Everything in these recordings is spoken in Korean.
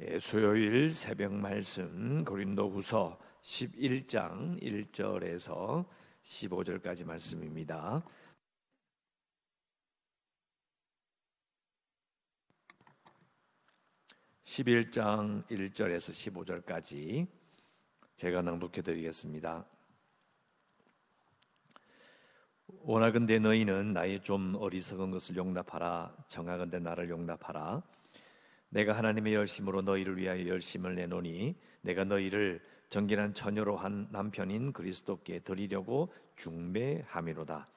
예, 수요일 새벽 말씀 고린도후서 11장 1절에서 15절까지 말씀입니다. (11장 1절에서 15절까지) 제가 낭독해 드리겠습니다. 원하건대 너희는 나의 좀 어리석은 것을 용납하라 정하건대 나를 용납하라 내가 하나님의 열심으로 너희를 위하여 열심을 내노니 내가 너희를 정결한 처녀로 한 남편인 그리스도께 드리려고 중매함이로다.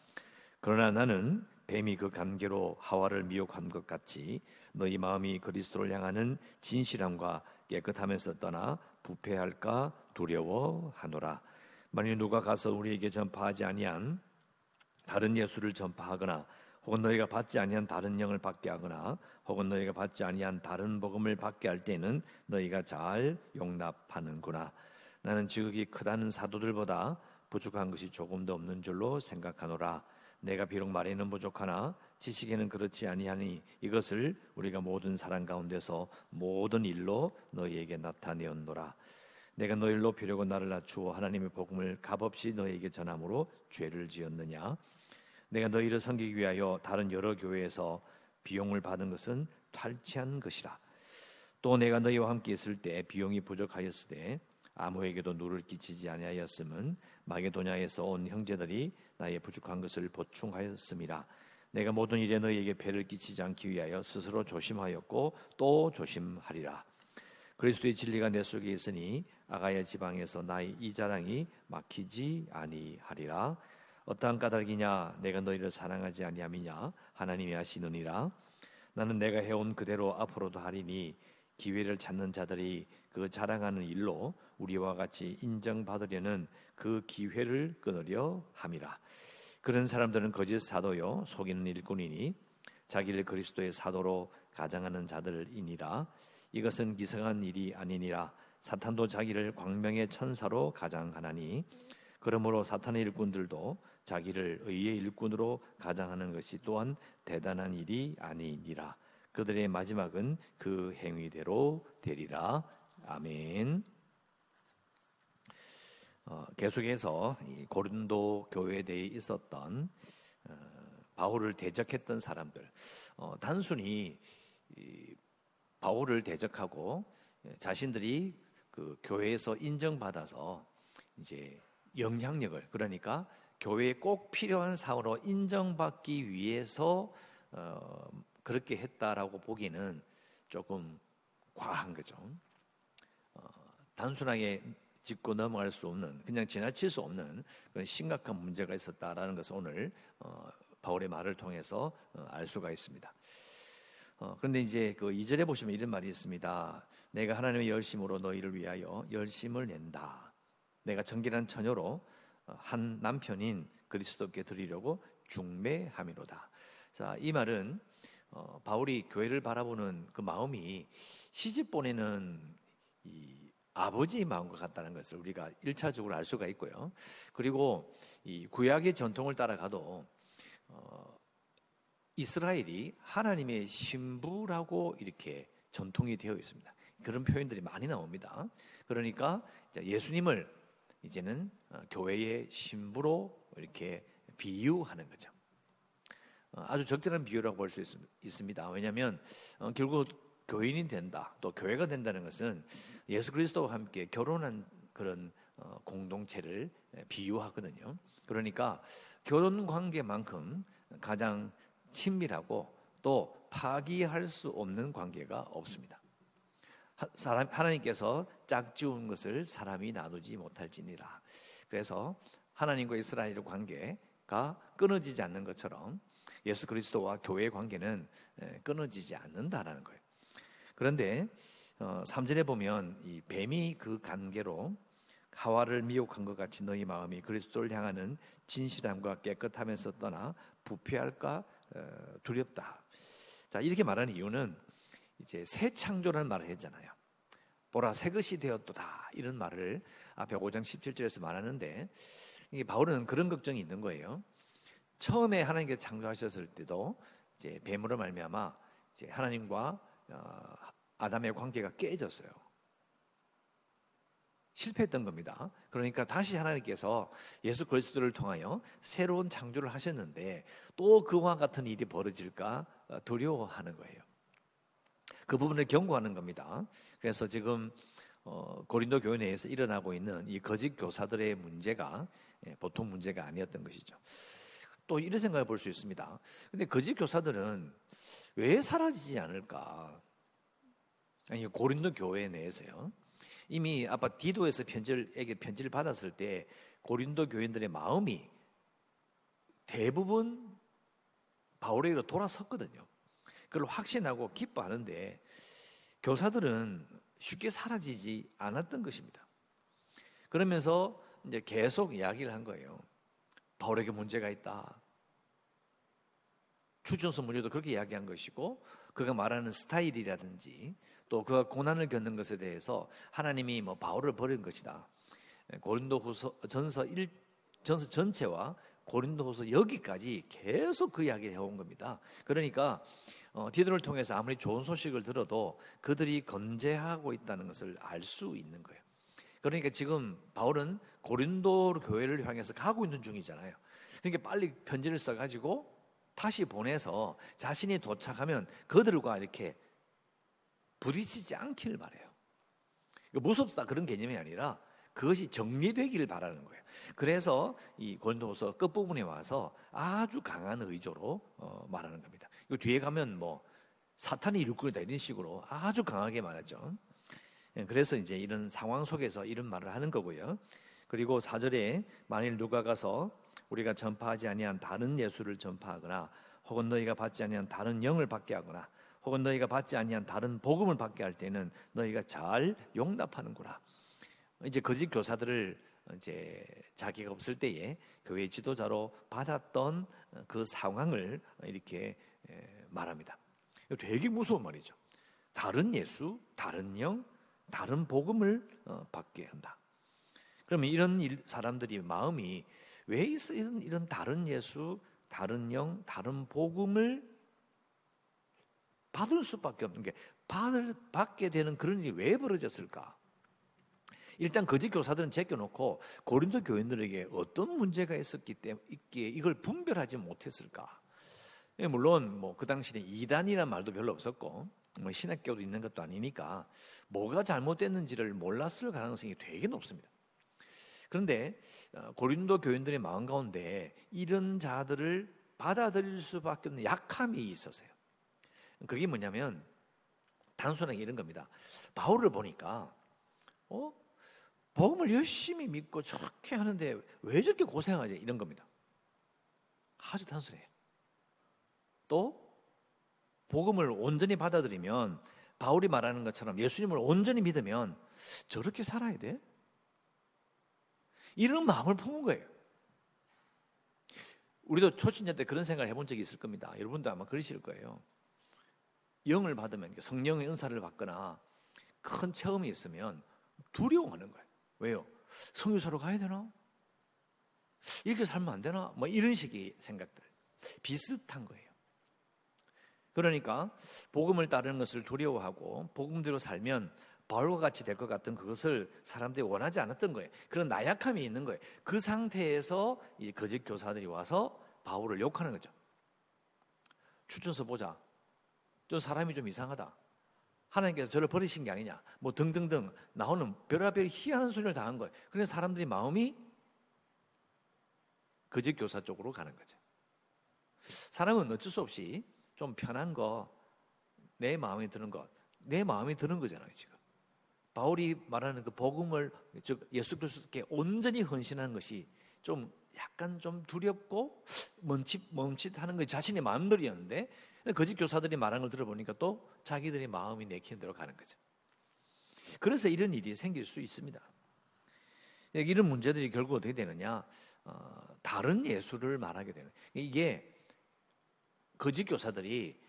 그러나 나는 뱀이 그 관계로 하와를 미혹한 것 같이 너희 마음이 그리스도를 향하는 진실함과 깨끗함에서 떠나 부패할까 두려워하노라. 만일 누가 가서 우리에게 전파하지 아니한 다른 예수를 전파하거나 혹은 너희가 받지 아니한 다른 영을 받게 하거나 혹은 너희가 받지 아니한 다른 복음을 받게 할 때는 너희가 잘 용납하는구나. 나는 지극히 크다는 사도들보다 부족한 것이 조금도 없는 줄로 생각하노라. 내가 비록 말에는 부족하나 지식에는 그렇지 아니하니 이것을 우리가 모든 사람 가운데서 모든 일로 너희에게 나타내었노라. 내가 너희를 높이려고 나를 낮추어 하나님의 복음을 값없이 너희에게 전함으로 죄를 지었느냐? 내가 너희를 섬기기 위하여 다른 여러 교회에서 비용을 받은 것은 탈취한 것이라. 또 내가 너희와 함께 있을 때 비용이 부족하였을 때 아무에게도 누를 끼치지 아니하였음은 마게도냐에서 온 형제들이 나의 부족한 것을 보충하였음이라. 내가 모든 일에 너희에게 배를 끼치지 않기 위하여 스스로 조심하였고 또 조심하리라. 그리스도의 진리가 내 속에 있으니 아가야 지방에서 나의 이 자랑이 막히지 아니하리라. 어떠한 까닭이냐? 내가 너희를 사랑하지 아니함이냐? 하나님이 아시느니라. 나는 내가 해온 그대로 앞으로도 하리니 기회를 찾는 자들이 그 자랑하는 일로 우리와 같이 인정받으려는 그 기회를 끊으려 함이라. 그런 사람들은 거짓 사도요 속이는 일꾼이니 자기를 그리스도의 사도로 가장하는 자들이니라. 이것은 기성한 일이 아니니라. 사탄도 자기를 광명의 천사로 가장하나니 그러므로 사탄의 일꾼들도 자기를 의의 일꾼으로 가장하는 것이 또한 대단한 일이 아니니라. 그들의 마지막은 그 행위대로 되리라. 아멘. 어, 계속해서 고린도 교회에 대해 있었던 어, 바울을 대적했던 사람들, 어, 단순히 바울을 대적하고 자신들이 그 교회에서 인정받아서 이제 영향력을 그러니까 교회에 꼭 필요한 사으로 인정받기 위해서 어, 그렇게 했다라고 보기는 조금 과한 거죠. 어, 단순하게 짚고 넘어갈 수 없는, 그냥 지나칠 수 없는 그런 심각한 문제가 있었다라는 것을 오늘 어, 바울의 말을 통해서 어, 알 수가 있습니다. 어, 그런데 이제 그 2절에 보시면 이런 말이 있습니다. 내가 하나님의 열심으로 너희를 위하여 열심을 낸다. 내가 정결한 처녀로 한 남편인 그리스도께 드리려고 중매함이로다. 자, 이 말은 어, 바울이 교회를 바라보는 그 마음이 시집 보내는 이 아버지의 마음과 같다는 것을 우리가 일차적으로 알 수가 있고요. 그리고 이 구약의 전통을 따라가도 어, 이스라엘이 하나님의 신부라고 이렇게 전통이 되어 있습니다. 그런 표현들이 많이 나옵니다. 그러니까 예수님을 이제는 어, 교회의 신부로 이렇게 비유하는 거죠. 어, 아주 적절한 비유라고 볼 수 있습니다. 왜냐하면 어, 결국 교인이 된다, 또 교회가 된다는 것은 예수 그리스도와 함께 결혼한 그런 공동체를 비유하거든요. 그러니까 결혼 관계만큼 가장 친밀하고 또 파기할 수 없는 관계가 없습니다. 사람, 하나님께서 짝지운 것을 사람이 나누지 못할지니라. 그래서 하나님과 이스라엘 관계가 끊어지지 않는 것처럼 예수 그리스도와 교회의 관계는 끊어지지 않는다라는 거예요. 그런데 3절에 어, 보면 이 뱀이 그 관계로 하와를 미혹한 것 같이 너희 마음이 그리스도를 향하는 진실함과 깨끗함에서 떠나 부패할까 어, 두렵다. 자 이렇게 말하는 이유는 이제 새 창조라는 말을 했잖아요. 보라 새 것이 되었도다 이런 말을 앞에 5장 17절에서 말하는데 바울은 그런 걱정이 있는 거예요. 처음에 하나님께 창조하셨을 때도 이제 뱀으로 말미암아 이제 하나님과 어, 아담의 관계가 깨졌어요. 실패했던 겁니다. 그러니까 다시 하나님께서 예수 그리스도를 통하여 새로운 창조를 하셨는데 또 그와 같은 일이 벌어질까 두려워하는 거예요. 그 부분을 경고하는 겁니다. 그래서 지금 어, 고린도 교회 내에서 일어나고 있는 이 거짓 교사들의 문제가 예, 보통 문제가 아니었던 것이죠. 또 이런 생각을 볼 수 있습니다. 근데 거짓 교사들은 왜 사라지지 않을까? 아니 고린도 교회 내에서요. 이미 아빠 디도에서 편지를에게 편지를 받았을 때 고린도 교인들의 마음이 대부분 바울에게로 돌아섰거든요. 그걸 확신하고 기뻐하는데 교사들은 쉽게 사라지지 않았던 것입니다. 그러면서 이제 계속 이야기를 한 거예요. 바울에게 문제가 있다. 추천서 문제도 그렇게 이야기한 것이고 그가 말하는 스타일이라든지 또 그가 고난을 겪는 것에 대해서 하나님이 뭐 바울을 버린 것이다. 고린도 후서 전서 1 전서 전체와 고린도후서 여기까지 계속 그 이야기를 해온 겁니다. 그러니까 어, 디도를 통해서 아무리 좋은 소식을 들어도 그들이 건재하고 있다는 것을 알 수 있는 거예요. 그러니까 지금 바울은 고린도 교회를 향해서 가고 있는 중이잖아요. 그러니까 빨리 편지를 써가지고 다시 보내서 자신이 도착하면 그들과 이렇게 부딪히지 않기를 바래요. 무섭다 그런 개념이 아니라 그것이 정리되기를 바라는 거예요. 그래서 이 고린도서 끝부분에 와서 아주 강한 의조로 어, 말하는 겁니다. 이 뒤에 가면 뭐 사탄이 일꾼이다 이런 식으로 아주 강하게 말하죠. 예, 그래서 이제 이런 상황 속에서 이런 말을 하는 거고요. 그리고 사절에 만일 누가 가서 우리가 전파하지 아니한 다른 예수를 전파하거나 혹은 너희가 받지 아니한 다른 영을 받게 하거나 혹은 너희가 받지 아니한 다른 복음을 받게 할 때는 너희가 잘 용납하는구나. 이제 거짓 교사들을 이제 자기가 없을 때에 교회 지도자로 받았던 그 상황을 이렇게 말합니다. 되게 무서운 말이죠. 다른 예수, 다른 영, 다른 복음을 어, 받게 한다. 그러면 이런 사람들이 마음이 왜 이런 이런 다른 예수, 다른 영, 다른 복음을 받을 수밖에 없는 게 받을 받게 되는 그런 일이 왜 벌어졌을까? 일단 거짓 교사들은 제껴놓고 고린도 교인들에게 어떤 문제가 있었기 때문에 있기에 이걸 분별하지 못했을까? 예, 물론 뭐 그 당시에 이단이란 말도 별로 없었고 뭐 신학교도 있는 것도 아니니까 뭐가 잘못됐는지를 몰랐을 가능성이 되게 높습니다. 그런데 어, 고린도 교인들의 마음 가운데 이런 자들을 받아들일 수밖에 없는 약함이 있었어요. 그게 뭐냐면 단순하게 이런 겁니다. 바울을 보니까 어 복음을 열심히 믿고 저렇게 하는데 왜 저렇게 고생하지? 이런 겁니다. 아주 단순해요. 또 복음을 온전히 받아들이면 바울이 말하는 것처럼 예수님을 온전히 믿으면 저렇게 살아야 돼? 이런 마음을 품은 거예요. 우리도 초신자 때 그런 생각을 해본 적이 있을 겁니다. 여러분도 아마 그러실 거예요. 영을 받으면 성령의 은사를 받거나 큰 체험이 있으면 두려워하는 거예요. 왜요? 성유사로 가야 되나? 이렇게 살면 안 되나? 뭐 이런 식의 생각들. 비슷한 거예요. 그러니까 복음을 따르는 것을 두려워하고 복음대로 살면 바울과 같이 될 것 같은 그것을 사람들이 원하지 않았던 거예요. 그런 나약함이 있는 거예요. 그 상태에서 이 거짓 교사들이 와서 바울을 욕하는 거죠. 추천서 보자. 좀 사람이 좀 이상하다. 하나님께서 저를 버리신 게 아니냐. 뭐 등등등 나오는 별의별 희한한 소리를 당한 거예요. 그래서 사람들이 마음이 거짓 교사 쪽으로 가는 거죠. 사람은 어쩔 수 없이 좀 편한 거, 내 마음에 드는 것, 내 마음에 드는 거잖아요, 지금. 바울이 말하는 그 복음을 즉 예수 그리스도께 온전히 헌신하는 것이 좀 약간 좀 두렵고 멈칫 멈칫하는 것 자신의 마음들이었는데 거짓 교사들이 말하는 걸 들어보니까 또 자기들의 마음이 내키는 대로 가는 거죠. 그래서 이런 일이 생길 수 있습니다. 이런 문제들이 결국 어떻게 되느냐? 어, 다른 예수를 말하게 되는 이게 거짓 교사들이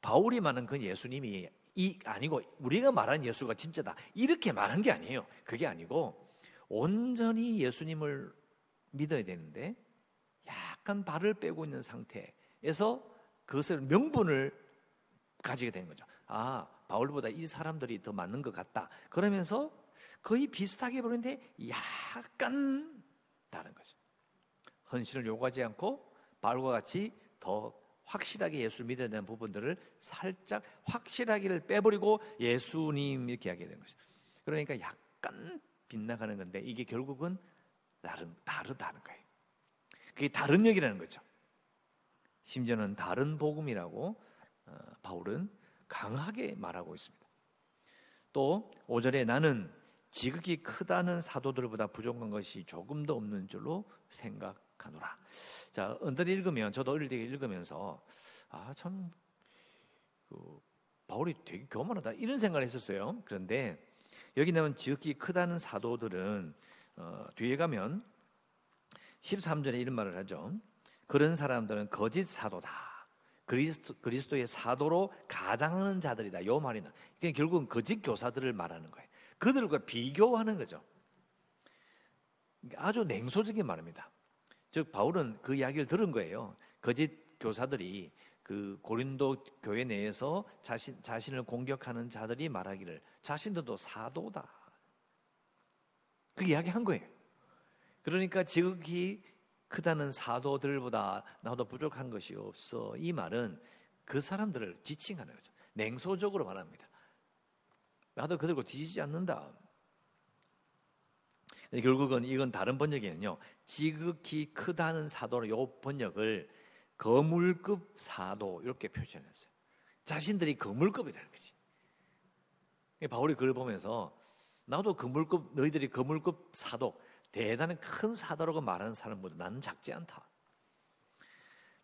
바울이 말한 그 예수님이 이 아니고 우리가 말한 예수가 진짜다 이렇게 말한 게 아니에요. 그게 아니고 온전히 예수님을 믿어야 되는데 약간 발을 빼고 있는 상태에서 그것을 명분을 가지게 된 거죠. 아 바울보다 이 사람들이 더 맞는 것 같다. 그러면서 거의 비슷하게 보는데 약간 다른 거죠. 헌신을 요구하지 않고 바울과 같이 더 확실하게 예수를 믿어야 되는 부분들을 살짝 확실하기를 빼버리고 예수님 이렇게 하게 되는 거죠. 그러니까 약간 빗나가는 건데 이게 결국은 다른 다르다는 거예요. 그게 다른 얘기라는 거죠. 심지어는 다른 복음이라고 어, 바울은 강하게 말하고 있습니다. 또 5절에 나는 지극히 크다는 사도들보다 부족한 것이 조금도 없는 줄로 생각하노라. 자, 언뜻 읽으면 저도 어릴 때 읽으면서 아, 참 그, 바울이 되게 교만하다 이런 생각을 했었어요. 그런데 여기 나온 지극히 크다는 사도들은 어, 뒤에 가면 13절에 이런 말을 하죠. 그런 사람들은 거짓 사도다. 그리스도, 그리스도의 사도로 가장하는 자들이다. 요 말이다. 그러니까 결국은 거짓 교사들을 말하는 거예요. 그들과 비교하는 거죠. 아주 냉소적인 말입니다. 즉 바울은 그 이야기를 들은 거예요. 거짓 교사들이 그 고린도 교회 내에서 자신 자신을 공격하는 자들이 말하기를 자신들도 사도다. 그 이야기한 거예요. 그러니까 지극히 크다는 사도들보다 나도 부족한 것이 없어. 이 말은 그 사람들을 지칭하는 거죠. 냉소적으로 말합니다. 나도 그들고 뒤지지 않는다. 결국은 이건 다른 번역에는요. 지극히 크다는 사도로 요 번역을 거물급 사도 이렇게 표현했어요. 자신들이 거물급이라는 거지. 바울이 그걸 보면서 나도 거물급 너희들이 거물급 사도 대단한 큰 사도라고 말하는 사람보다 나는 작지 않다.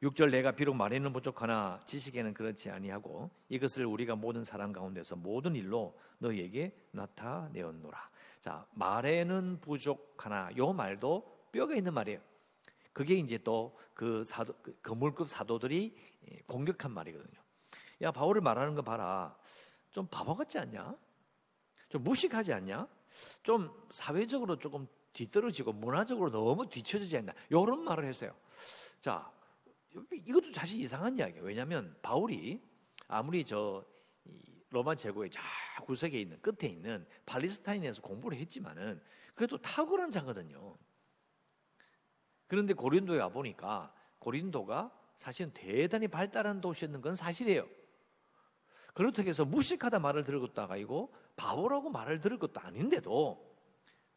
6절 내가 비록 말에는 부족하나 지식에는 그렇지 아니하고 이것을 우리가 모든 사람 가운데서 모든 일로 너희에게 나타내었노라. 자, 말에는 부족하나 요 말도 뼈가 있는 말이에요. 그게 이제 또 그 사도 그 거물급 사도들이 공격한 말이거든요. 야, 바울을 말하는 거 봐라. 좀 바보 같지 않냐? 좀 무식하지 않냐? 좀 사회적으로 조금 뒤떨어지고 문화적으로 너무 뒤처지지 않나? 이런 말을 했어요. 자, 이것도 사실 이상한 이야기예요. 왜냐하면 바울이 아무리 저 로마 제국의 저 구석에 있는 끝에 있는 팔레스타인에서 공부를 했지만은 그래도 탁월한 자거든요. 그런데 고린도에 와 보니까 고린도가 사실은 대단히 발달한 도시였는 건 사실이에요. 그렇다고 해서 무식하다 말을 들을 것도 아니고 바보라고 말을 들을 것도 아닌데도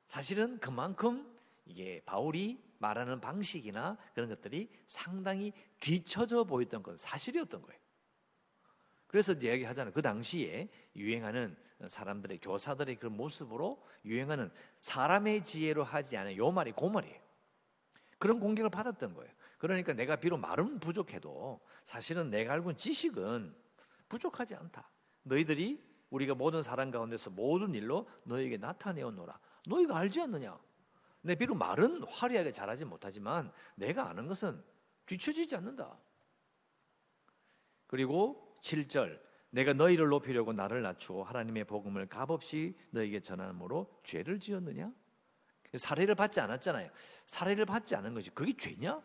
사실은 그만큼 이게 바울이 말하는 방식이나 그런 것들이 상당히 뒤처져 보였던 건 사실이었던 거예요. 그래서 이야기하잖아요. 그 당시에 유행하는 사람들의 교사들의 그런 모습으로 유행하는 사람의 지혜로 하지 않은 요 말이 그 말이에요. 그런 공격을 받았던 거예요. 그러니까 내가 비록 말은 부족해도 사실은 내가 알고 있는 지식은 부족하지 않다. 너희들이 우리가 모든 사람 가운데서 모든 일로 너에게 나타내었노라. 너희가 알지 않느냐? 내 비록 말은 화려하게 잘하지 못하지만 내가 아는 것은 뒤처지지 않는다. 그리고 7절 내가 너희를 높이려고 나를 낮추고 하나님의 복음을 값없이 너에게 전함으로 죄를 지었느냐? 사례를 받지 않았잖아요. 사례를 받지 않은 것이 그게 죄냐?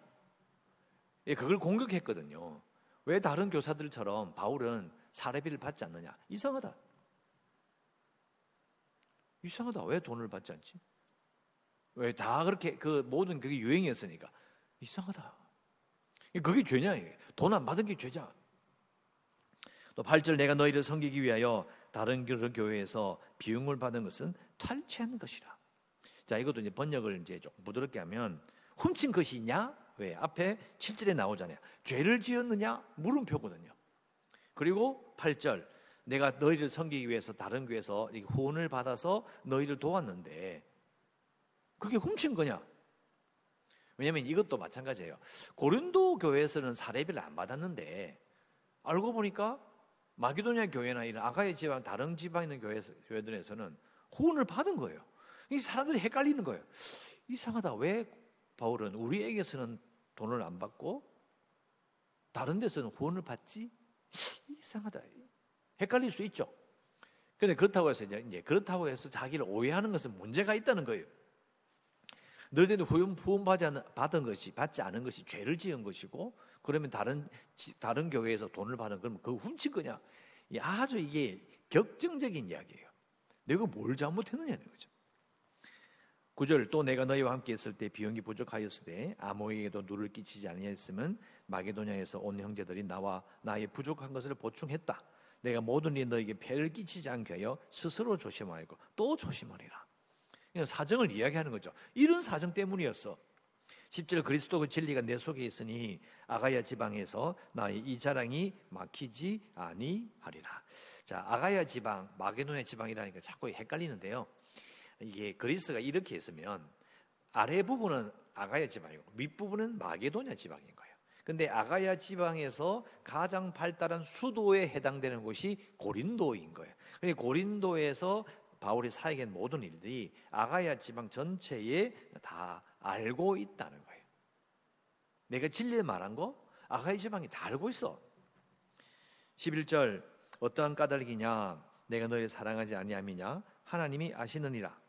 예, 그걸 공격했거든요. 왜 다른 교사들처럼 바울은 사례비를 받지 않느냐? 이상하다. 이상하다. 왜 돈을 받지 않지? 왜 다 그렇게 그 모든 그게 유행이었으니까 이상하다. 그게 죄냐? 돈 안 받은 게 죄자. 또 8절 내가 너희를 섬기기 위하여 다른 교회에서 비용을 받은 것은 탈취한 것이라. 자, 이것도 이제 번역을 이제 좀 부드럽게 하면 훔친 것이냐? 왜? 앞에 7절에 나오잖아요. 죄를 지었느냐? 물음표거든요. 그리고 8절 내가 너희를 섬기기 위해서 다른 교회에서 후원을 받아서 너희를 도왔는데 그게 훔친 거냐? 왜냐하면 이것도 마찬가지예요. 고린도 교회에서는 사례비를 안 받았는데 알고 보니까 마기도냐 교회나 이런 아가의 지방 다른 지방에 있는 교회, 교회들에서는 후원을 받은 거예요. 이 사람들이 헷갈리는 거예요. 이상하다. 왜 바울은 우리에게서는 돈을 안 받고 다른 데서는 후원을 받지? 이상하다. 헷갈릴 수 있죠. 그런데 그렇다고 해서 이제 그렇다고 해서 자기를 오해하는 것은 문제가 있다는 거예요. 너희들이 후원, 후원 받은 것이 받지 않은 것이 죄를 지은 것이고 그러면 다른 다른 교회에서 돈을 받은 그러면 그 훔친 거냐? 아주 이게 격정적인 이야기예요. 내가 뭘 잘못했느냐는 거죠. 구절 또 내가 너희와 함께 있을 때 비용이 부족하였을 때 아모에게도 누를 끼치지 아니하였으면 마게도냐에서 온 형제들이 나와 나의 부족한 것을 보충했다. 내가 모든 일 너에게 폐를 끼치지 않게 하여 스스로 조심하고 또 조심하리라. 사정을 이야기하는 거죠. 이런 사정 때문이었어. 10절 그리스도의 진리가 내 속에 있으니 아가야 지방에서 나의 이 자랑이 막히지 아니하리라. 자, 아가야 지방, 마게도냐 지방이라니까 자꾸 헷갈리는데요. 이게 그리스가 이렇게 했으면 아래 부분은 아가야 지방이고 윗부분은 마게도냐 지방인 거예요. 근데 아가야 지방에서 가장 발달한 수도에 해당되는 곳이 고린도인 거예요. 근데 고린도에서 바울이 사역한 모든 일들이 아가야 지방 전체에 다 알고 있다는 거예요. 내가 진리를 말한 거 아가야 지방이 다 알고 있어. 11절 어떠한 까닭이냐 내가 너를 사랑하지 아니함이냐 하나님이 아시느니라.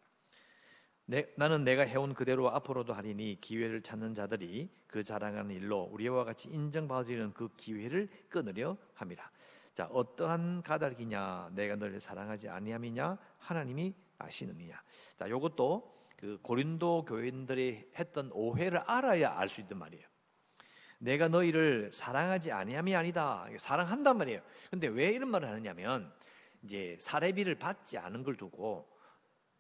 내, 나는 내가 해온 그대로 앞으로도 하리니 기회를 찾는 자들이 그 자랑하는 일로 우리와 같이 인정받으려는 그 기회를 끊으려 함이라. 자, 어떠한 까닭이냐? 내가 너를 사랑하지 아니함이냐? 하나님이 아시느냐. 자, 요것도 그 고린도 교인들이 했던 오해를 알아야 알 수 있단 말이에요. 내가 너희를 사랑하지 아니함이 아니다. 사랑한단 말이에요. 근데 왜 이런 말을 하느냐면 이제 사례비를 받지 않은 걸 두고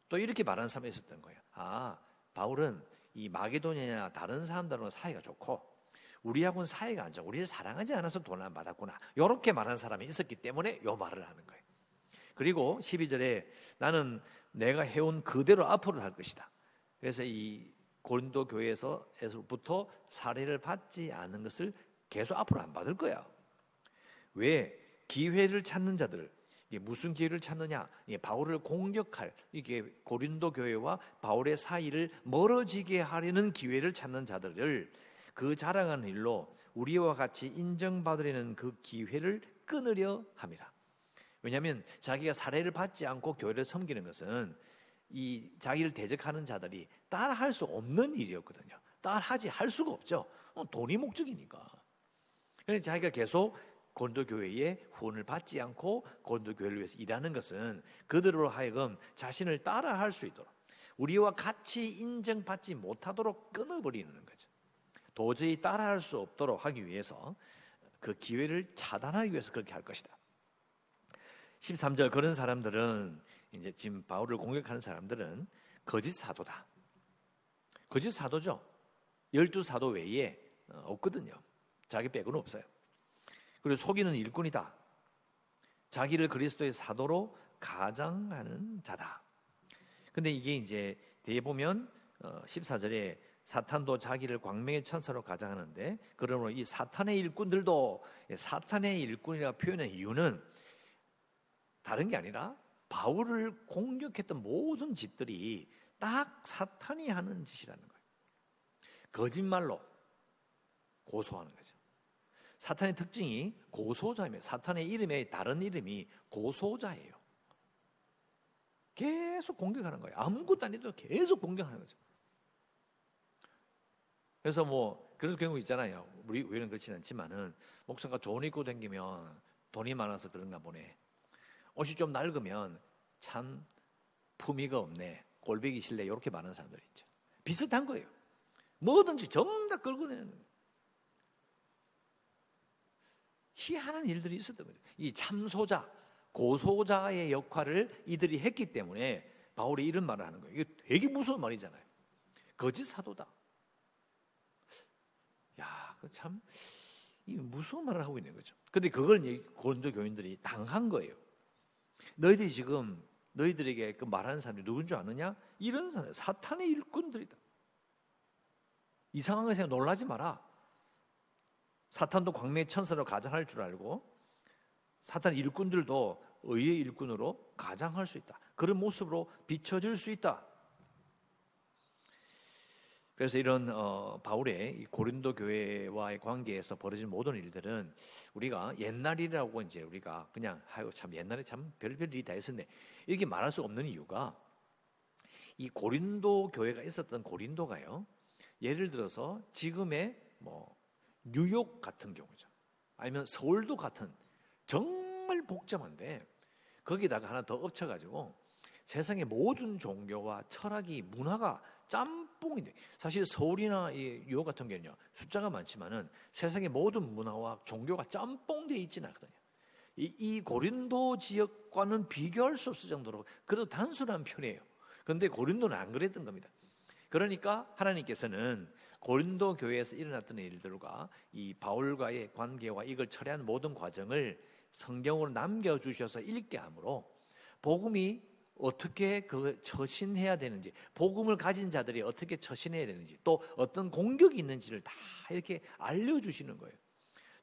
또 이렇게 말하는 사람이 있었던 거예요. 아, 바울은 이 마게도냐나 다른 사람들하고 사이가 좋고 우리하고는 사이가 안 좋아. 우리를 사랑하지 않아서 돈을 안 받았구나. 이렇게 말하는 사람이 있었기 때문에 요 말을 하는 거예요. 그리고 12절에 나는 내가 해온 그대로 앞으로 할 것이다. 그래서 이 고린도 교회에서부터 사례를 받지 않은 것을 계속 앞으로 안 받을 거야. 왜? 기회를 찾는 자들, 이게 무슨 기회를 찾느냐? 이게 바울을 공격할 이게 고린도 교회와 바울의 사이를 멀어지게 하려는 기회를 찾는 자들을 그 자랑하는 일로 우리와 같이 인정받으려는 그 기회를 끊으려 함이라. 왜냐하면 자기가 사례를 받지 않고 교회를 섬기는 것은 이 자기를 대적하는 자들이 따라할 수 없는 일이었거든요. 따라하지 할 수가 없죠. 어, 돈이 목적이니까. 그래서 자기가 계속 고린도 교회의 후원을 받지 않고 고린도 교회를 위해서 일하는 것은 그들로 하여금 자신을 따라할 수 있도록 우리와 같이 인정받지 못하도록 끊어버리는 거죠. 도저히 따라할 수 없도록 하기 위해서 그 기회를 차단하기 위해서 그렇게 할 것이다. 13절 그런 사람들은 이제 지금 바울을 공격하는 사람들은 거짓 사도다. 거짓 사도죠. 열두 사도 외에 어, 없거든요. 자기 빼고는 없어요. 그리고 속이는 일꾼이다. 자기를 그리스도의 사도로 가장하는 자다. 근데 이게 이제 뒤에 보면 14절에 어, 사탄도 자기를 광명의 천사로 가장하는데 그러므로 이 사탄의 일꾼들도 사탄의 일꾼이라 표현한 이유는 다른 게 아니라 바울을 공격했던 모든 짓들이 딱 사탄이 하는 짓이라는 거예요. 거짓말로 고소하는 거죠. 사탄의 특징이 고소자입니다. 사탄의 이름의 다른 이름이 고소자예요. 계속 공격하는 거예요. 아무것도 아니도 계속 공격하는 거죠. 그래서 뭐 그런 경우 있잖아요. 우리 우리는 그렇지는 않지만은 목사가 좋은 입고 다니면 돈이 많아서 그런가 보네. 옷이 좀 낡으면 참 품위가 없네. 꼴배기 싫네. 이렇게 말하는 사람들 있죠. 비슷한 거예요. 뭐든지 전부 다 끌고 다니는 거예요. 희한한 일들이 있었던 거죠. 이 참소자, 고소자의 역할을 이들이 했기 때문에 바울이 이런 말을 하는 거예요. 이게 되게 무서운 말이잖아요. 거짓 사도다. 참 무서운 말을 하고 있는 거죠. 근데 그걸 고린도 교인들이 당한 거예요. 너희들이 지금 너희들에게 그 말하는 사람이 누군 줄 아느냐? 이런 사람, 사탄의 일꾼들이다. 이상한 것에 놀라지 마라. 사탄도 광명의 천사로 가장할 줄 알고 사탄 일꾼들도 의의 일꾼으로 가장할 수 있다. 그런 모습으로 비춰질 수 있다. 그래서 이런 어, 바울의 고린도 교회와의 관계에서 벌어진 모든 일들은 우리가 옛날이라고 이제 우리가 그냥 아유 참 옛날에 참 별별 일이 다 있었네 이렇게 말할 수 없는 이유가 이 고린도 교회가 있었던 고린도가요 예를 들어서 지금의 뭐 뉴욕 같은 경우죠 아니면 서울도 같은 정말 복잡한데 거기다가 하나 더 엎쳐가지고 세상의 모든 종교와 철학이 문화가 짬뽕인데 사실 서울이나 이 유호 같은 경우는요 숫자가 많지만은 세상의 모든 문화와 종교가 짬뽕돼 있지는 않거든요. 이, 이 고린도 지역과는 비교할 수 없을 정도로 그래도 단순한 편이에요. 그런데 고린도는 안 그랬던 겁니다. 그러니까 하나님께서는 고린도 교회에서 일어났던 일들과 이 바울과의 관계와 이걸 처리한 모든 과정을 성경으로 남겨 주셔서 읽게 하므로 복음이 어떻게 그 처신해야 되는지, 복음을 가진 자들이 어떻게 처신해야 되는지, 또 어떤 공격이 있는지를 다 이렇게 알려 주시는 거예요.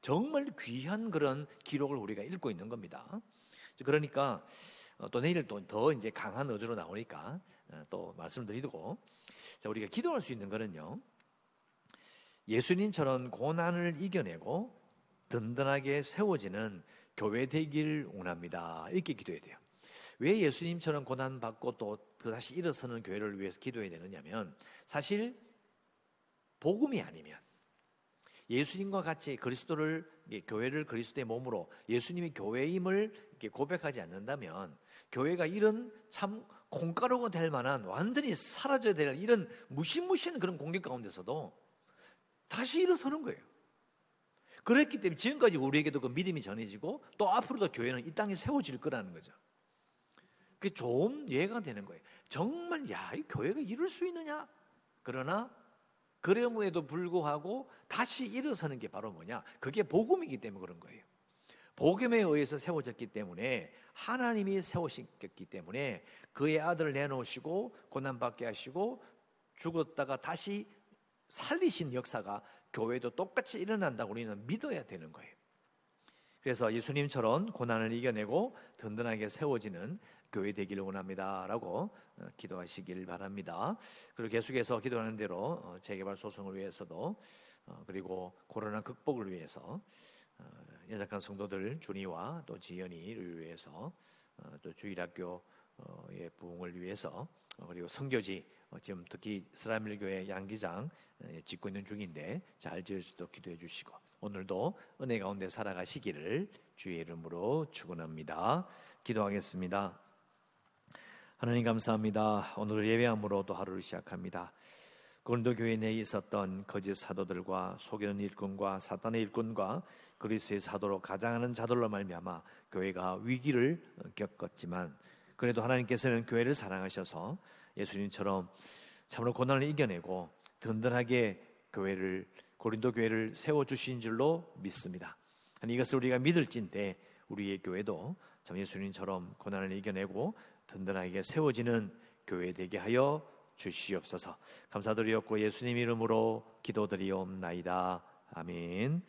정말 귀한 그런 기록을 우리가 읽고 있는 겁니다. 그러니까 어, 또 내일 또 더 이제 강한 어조로 나오니까 어, 또 말씀드리고, 자 우리가 기도할 수 있는 거는요. 예수님처럼 고난을 이겨내고 든든하게 세워지는 교회 되길 원합니다. 이렇게 기도해야 돼요. 왜 예수님처럼 고난 받고 또 다시 일어서는 교회를 위해서 기도해야 되느냐면 사실 복음이 아니면 예수님과 같이 그리스도를 교회를 그리스도의 몸으로 예수님이 교회임을 고백하지 않는다면 교회가 이런 참 콩가루가 될 만한 완전히 사라져야 될 이런 무시무시한 그런 공격 가운데서도 다시 일어서는 거예요. 그랬기 때문에 지금까지 우리에게도 그 믿음이 전해지고 또 앞으로도 교회는 이 땅에 세워질 거라는 거죠. 그게 좀 이해가 되는 거예요. 정말 야, 이 교회가 이럴 수 있느냐? 그러나 그럼에도 불구하고 다시 일어서는 게 바로 뭐냐? 그게 복음이기 때문에 그런 거예요. 복음에 의해서 세워졌기 때문에 하나님이 세우셨기 때문에 그의 아들을 내놓으시고 고난받게 하시고 죽었다가 다시 살리신 역사가 교회도 똑같이 일어난다고 우리는 믿어야 되는 거예요. 그래서 예수님처럼 고난을 이겨내고 든든하게 세워지는 교회 되기를 원합니다라고 어, 기도하시길 바랍니다. 그리고 계속해서 기도하는 대로 어, 재개발 소송을 위해서도 어, 그리고 코로나 극복을 위해서 연약한 성도들 준이와 또 지연이를 위해서 또 주일학교의 부흥을 위해서 그리고 성교지 지금 특히 스라밀 교회 양기장 짓고 있는 중인데 잘 지을 수도 기도해 주시고 오늘도 은혜 가운데 살아가시기를 주의 이름으로 축원합니다. 기도하겠습니다. 하나님 감사합니다. 오늘 예배함으로 도 하루를 시작합니다. 고린도 교회 내에 있었던 거짓 사도들과 속이는 일꾼과 사탄의 일꾼과 그리스의 사도로 가장하는 자들로 말미암아 교회가 위기를 겪었지만 그래도 하나님께서는 교회를 사랑하셔서 예수님처럼 참으로 고난을 이겨내고 든든하게 교회를 고린도 교회를 세워 주신 줄로 믿습니다. 이것을 우리가 믿을진데 우리의 교회도 참 예수님처럼 고난을 이겨내고 든든하게 세워지는 교회 되게 하여 주시옵소서. 감사드리었고 예수님 이름으로 기도드리옵나이다. 아멘.